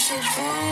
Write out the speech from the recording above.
message for you.